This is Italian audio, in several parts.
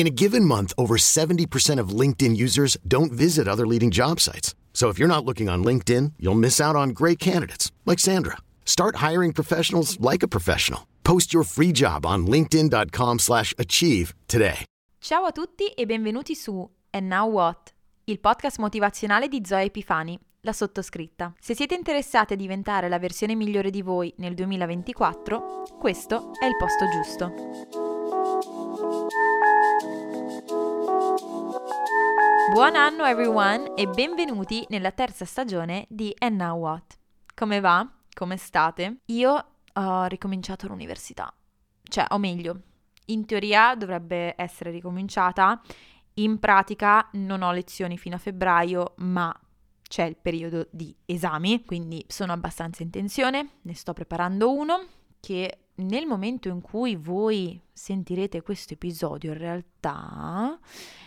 In a given month, over 70% of LinkedIn users don't visit other leading job sites. So if you're not looking on LinkedIn, you'll miss out on great candidates like Sandra. Start hiring professionals like a professional. Post your free job on linkedin.com/achieve today. Ciao a tutti e benvenuti su And Now What, il podcast motivazionale di Zoe Epifani, la sottoscritta. Se siete interessati a diventare la versione migliore di voi nel 2024, questo è il posto giusto. Buon anno everyone e benvenuti nella terza stagione di And Now What. Come va? Come state? Io ho ricominciato l'università. Cioè, o meglio, in teoria dovrebbe essere ricominciata, in pratica non ho lezioni fino a febbraio, ma c'è il periodo di esami, quindi sono abbastanza in tensione, ne sto preparando uno che nel momento in cui voi sentirete questo episodio in realtà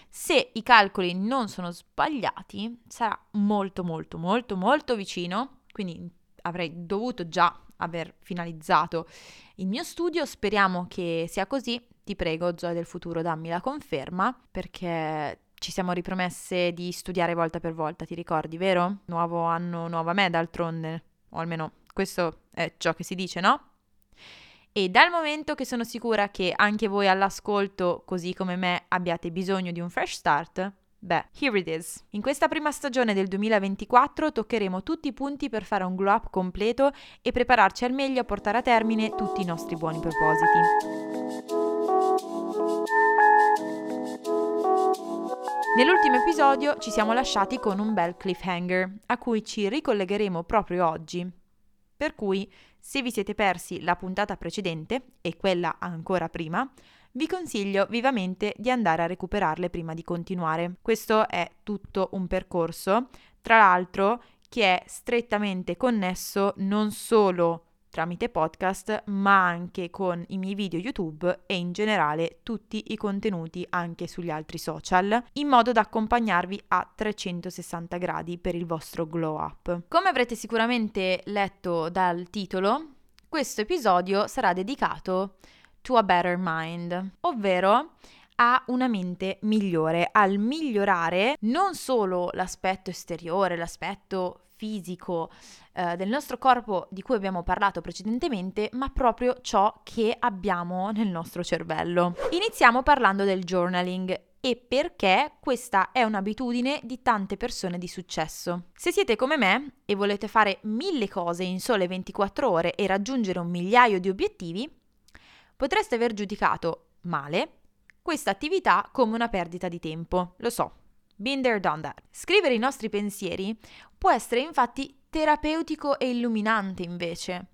se i calcoli non sono sbagliati sarà molto molto molto molto vicino, quindi avrei dovuto già aver finalizzato il mio studio, speriamo che sia così. Ti prego, Zoe del futuro, dammi la conferma perché ci siamo ripromesse di studiare volta per volta, ti ricordi, vero? Nuovo anno, nuova me, d'altronde, o almeno questo è ciò che si dice, no? E dal momento che sono sicura che anche voi all'ascolto, così come me, abbiate bisogno di un fresh start, Beh, here it is. In questa prima stagione del 2024 toccheremo tutti i punti per fare un glow up completo e prepararci al meglio a portare a termine tutti i nostri buoni propositi. Nell'ultimo episodio ci siamo lasciati con un bel cliffhanger, a cui ci ricollegheremo proprio oggi. Per cui, se vi siete persi la puntata precedente e quella ancora prima, vi consiglio vivamente di andare a recuperarle prima di continuare. Questo è tutto un percorso, tra l'altro, che è strettamente connesso non solo tramite podcast, ma anche con i miei video YouTube e in generale tutti i contenuti anche sugli altri social, in modo da accompagnarvi a 360 gradi per il vostro glow up. Come avrete sicuramente letto dal titolo, questo episodio sarà dedicato to a better mind, ovvero a una mente migliore, al migliorare non solo l'aspetto esteriore, l'aspetto fisico eh, del nostro corpo di cui abbiamo parlato precedentemente, ma proprio ciò che abbiamo nel nostro cervello. Iniziamo parlando del journaling e perché questa è un'abitudine di tante persone di successo. Se siete come me e volete fare mille cose in sole 24 ore e raggiungere un migliaio di obiettivi, potreste aver giudicato male questa attività come una perdita di tempo. Lo so, been there, done that. Scrivere i nostri pensieri può essere infatti terapeutico e illuminante invece.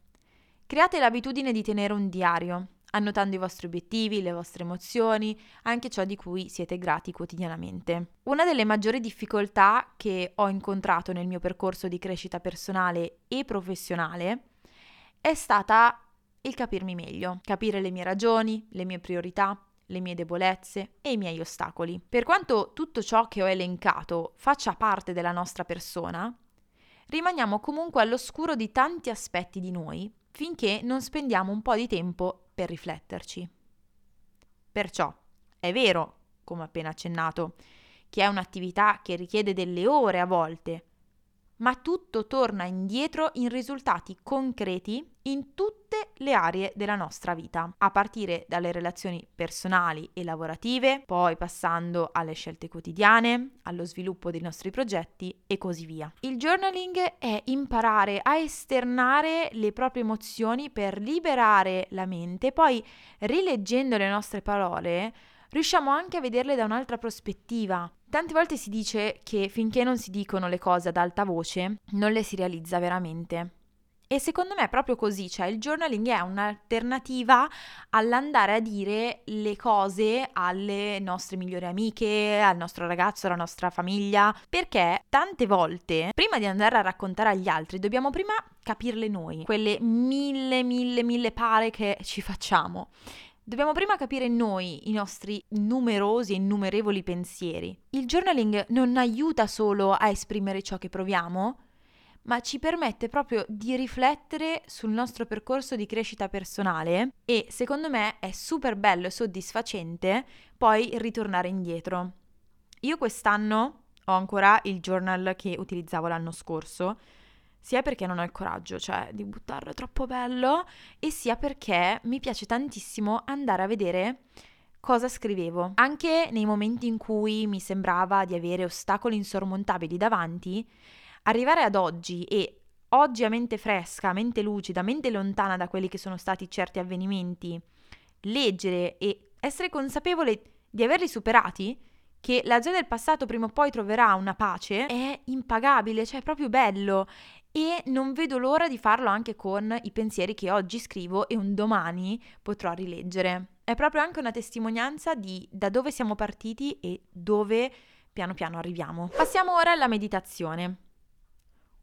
Create l'abitudine di tenere un diario, annotando i vostri obiettivi, le vostre emozioni, anche ciò di cui siete grati quotidianamente. Una delle maggiori difficoltà che ho incontrato nel mio percorso di crescita personale e professionale è stata il capirmi meglio, capire le mie ragioni, le mie priorità, le mie debolezze e i miei ostacoli. Per quanto tutto ciò che ho elencato faccia parte della nostra persona, rimaniamo comunque all'oscuro di tanti aspetti di noi finché non spendiamo un po' di tempo per rifletterci. Perciò è vero, come appena accennato, che è un'attività che richiede delle ore a volte, ma tutto torna indietro in risultati concreti in tutte le aree della nostra vita, a partire dalle relazioni personali e lavorative, poi passando alle scelte quotidiane, allo sviluppo dei nostri progetti e così via. Il journaling è imparare a esternare le proprie emozioni per liberare la mente, poi rileggendo le nostre parole riusciamo anche a vederle da un'altra prospettiva. Tante volte si dice che finché non si dicono le cose ad alta voce, non le si realizza veramente. E secondo me è proprio così, cioè il journaling è un'alternativa all'andare a dire le cose alle nostre migliori amiche, al nostro ragazzo, alla nostra famiglia, perché tante volte, prima di andare a raccontare agli altri, dobbiamo prima capirle noi, quelle mille, mille, mille pare che ci facciamo. Dobbiamo prima capire noi i nostri numerosi e innumerevoli pensieri. Il journaling non aiuta solo a esprimere ciò che proviamo, ma ci permette proprio di riflettere sul nostro percorso di crescita personale e secondo me è super bello e soddisfacente poi ritornare indietro. Io quest'anno ho ancora il journal che utilizzavo l'anno scorso sia perché non ho il coraggio, cioè di buttarlo è troppo bello, e sia perché mi piace tantissimo andare a vedere cosa scrivevo. Anche nei momenti in cui mi sembrava di avere ostacoli insormontabili davanti, arrivare ad oggi e oggi a mente fresca, a mente lucida, a mente lontana da quelli che sono stati certi avvenimenti, leggere e essere consapevole di averli superati, che la Zoe del passato prima o poi troverà una pace, è impagabile, cioè è proprio bello e non vedo l'ora di farlo anche con i pensieri che oggi scrivo e un domani potrò rileggere. È proprio anche una testimonianza di da dove siamo partiti e dove piano piano arriviamo. Passiamo ora alla meditazione.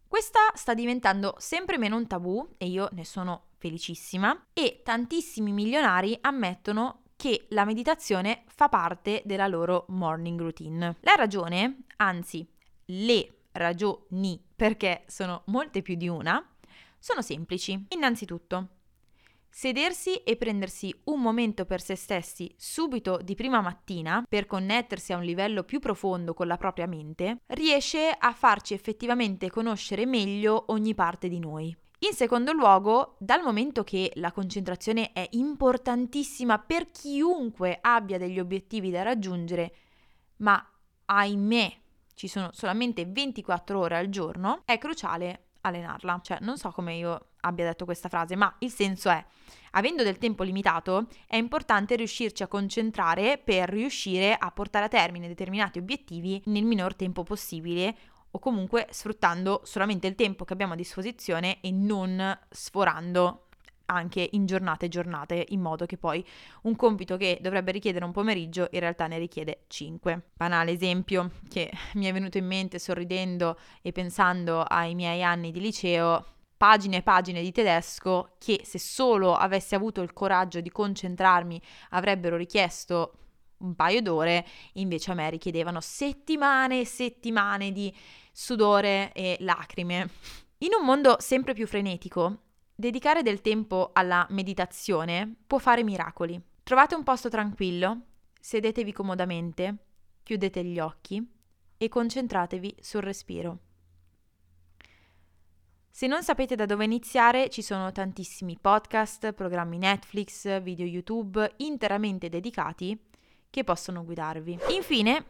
Questa sta diventando sempre meno un tabù e io ne sono felicissima e tantissimi milionari ammettono che la meditazione fa parte della loro morning routine. La ragione, anzi le ragioni, perché sono molte più di una, sono semplici. Innanzitutto, sedersi e prendersi un momento per se stessi subito di prima mattina per connettersi a un livello più profondo con la propria mente, riesce a farci effettivamente conoscere meglio ogni parte di noi. In secondo luogo, dal momento che la concentrazione è importantissima per chiunque abbia degli obiettivi da raggiungere, ma ahimè ci sono solamente 24 ore al giorno, è cruciale allenarla. Cioè, non so come io abbia detto questa frase, ma il senso è, avendo del tempo limitato, è importante riuscirci a concentrare per riuscire a portare a termine determinati obiettivi nel minor tempo possibile o comunque sfruttando solamente il tempo che abbiamo a disposizione e non sforando anche in giornate e giornate, in modo che poi un compito che dovrebbe richiedere un pomeriggio in realtà ne richiede 5. Banale esempio che mi è venuto in mente sorridendo e pensando ai miei anni di liceo, pagine e pagine di tedesco che se solo avessi avuto il coraggio di concentrarmi avrebbero richiesto un paio d'ore, invece a me richiedevano settimane e settimane di sudore e lacrime. In un mondo sempre più frenetico, Dedicare del tempo alla meditazione può fare miracoli. Trovate un posto tranquillo, sedetevi comodamente, chiudete gli occhi e concentratevi sul respiro. Se non sapete da dove iniziare, ci sono tantissimi podcast, programmi Netflix, video YouTube interamente dedicati che possono guidarvi. Infine,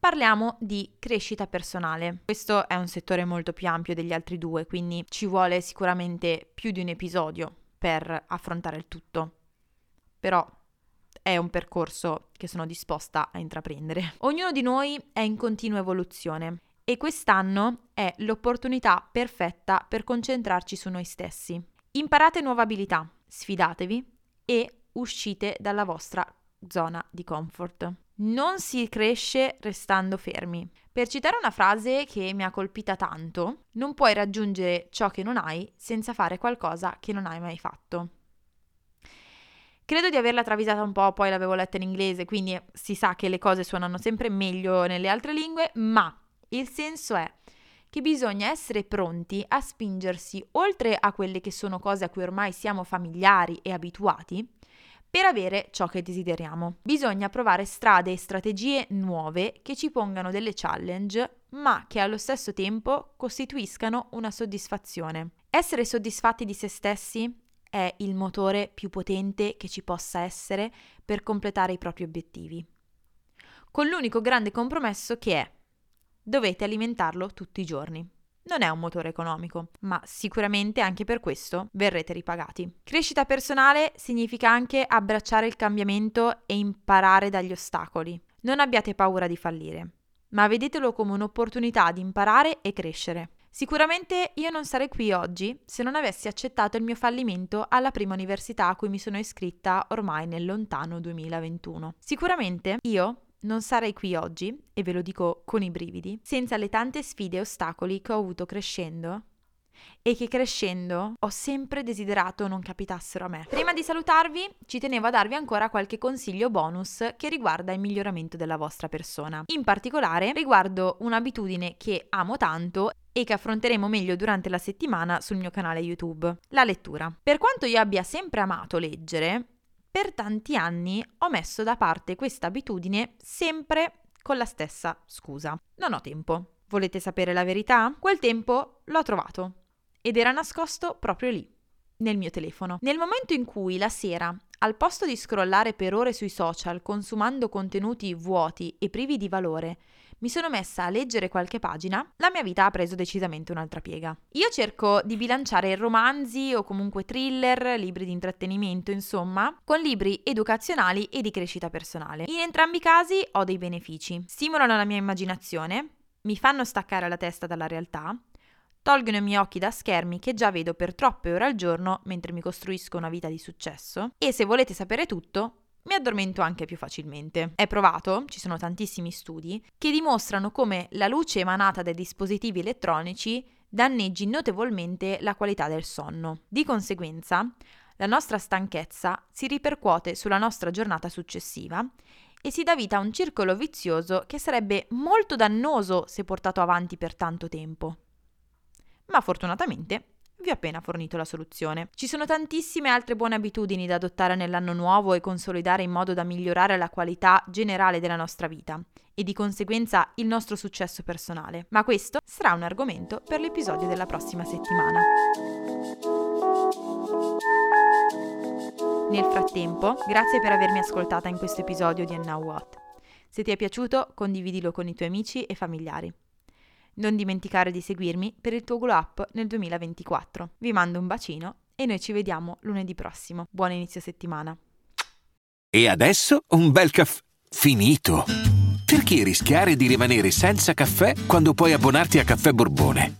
Parliamo di crescita personale. Questo è un settore molto più ampio degli altri due, quindi ci vuole sicuramente più di un episodio per affrontare il tutto. Però è un percorso che sono disposta a intraprendere. Ognuno di noi è in continua evoluzione e quest'anno è l'opportunità perfetta per concentrarci su noi stessi. Imparate nuove abilità, sfidatevi e uscite dalla vostra zona di comfort non si cresce restando fermi. Per citare una frase che mi ha colpita tanto, non puoi raggiungere ciò che non hai senza fare qualcosa che non hai mai fatto. Credo di averla travisata un po', poi l'avevo letta in inglese, quindi si sa che le cose suonano sempre meglio nelle altre lingue, ma il senso è che bisogna essere pronti a spingersi oltre a quelle che sono cose a cui ormai siamo familiari e abituati, per avere ciò che desideriamo. Bisogna provare strade e strategie nuove che ci pongano delle challenge, ma che allo stesso tempo costituiscano una soddisfazione. Essere soddisfatti di se stessi è il motore più potente che ci possa essere per completare i propri obiettivi. Con l'unico grande compromesso che è dovete alimentarlo tutti i giorni non è un motore economico, ma sicuramente anche per questo verrete ripagati. Crescita personale significa anche abbracciare il cambiamento e imparare dagli ostacoli. Non abbiate paura di fallire, ma vedetelo come un'opportunità di imparare e crescere. Sicuramente io non sarei qui oggi se non avessi accettato il mio fallimento alla prima università a cui mi sono iscritta ormai nel lontano 2021. Sicuramente io non sarei qui oggi, e ve lo dico con i brividi, senza le tante sfide e ostacoli che ho avuto crescendo e che crescendo ho sempre desiderato non capitassero a me. Prima di salutarvi, ci tenevo a darvi ancora qualche consiglio bonus che riguarda il miglioramento della vostra persona. In particolare riguardo un'abitudine che amo tanto e che affronteremo meglio durante la settimana sul mio canale YouTube, la lettura. Per quanto io abbia sempre amato leggere, per tanti anni ho messo da parte questa abitudine sempre con la stessa scusa. Non ho tempo. Volete sapere la verità? Quel tempo l'ho trovato ed era nascosto proprio lì, nel mio telefono. Nel momento in cui la sera, al posto di scrollare per ore sui social consumando contenuti vuoti e privi di valore, mi sono messa a leggere qualche pagina, la mia vita ha preso decisamente un'altra piega. Io cerco di bilanciare romanzi o comunque thriller, libri di intrattenimento, insomma, con libri educazionali e di crescita personale. In entrambi i casi ho dei benefici. Stimolano la mia immaginazione, mi fanno staccare la testa dalla realtà Tolgono i miei occhi da schermi che già vedo per troppe ore al giorno mentre mi costruisco una vita di successo e se volete sapere tutto, mi addormento anche più facilmente. È provato, ci sono tantissimi studi, che dimostrano come la luce emanata dai dispositivi elettronici danneggi notevolmente la qualità del sonno. Di conseguenza, la nostra stanchezza si ripercuote sulla nostra giornata successiva e si dà vita a un circolo vizioso che sarebbe molto dannoso se portato avanti per tanto tempo ma fortunatamente vi ho appena fornito la soluzione. Ci sono tantissime altre buone abitudini da adottare nell'anno nuovo e consolidare in modo da migliorare la qualità generale della nostra vita e di conseguenza il nostro successo personale, ma questo sarà un argomento per l'episodio della prossima settimana. Nel frattempo, grazie per avermi ascoltata in questo episodio di And Now What. Se ti è piaciuto, condividilo con i tuoi amici e familiari. Non dimenticare di seguirmi per il tuo glow up nel 2024. Vi mando un bacino e noi ci vediamo lunedì prossimo. Buon inizio settimana. E adesso un bel caffè finito. Perché rischiare di rimanere senza caffè quando puoi abbonarti a Caffè Borbone?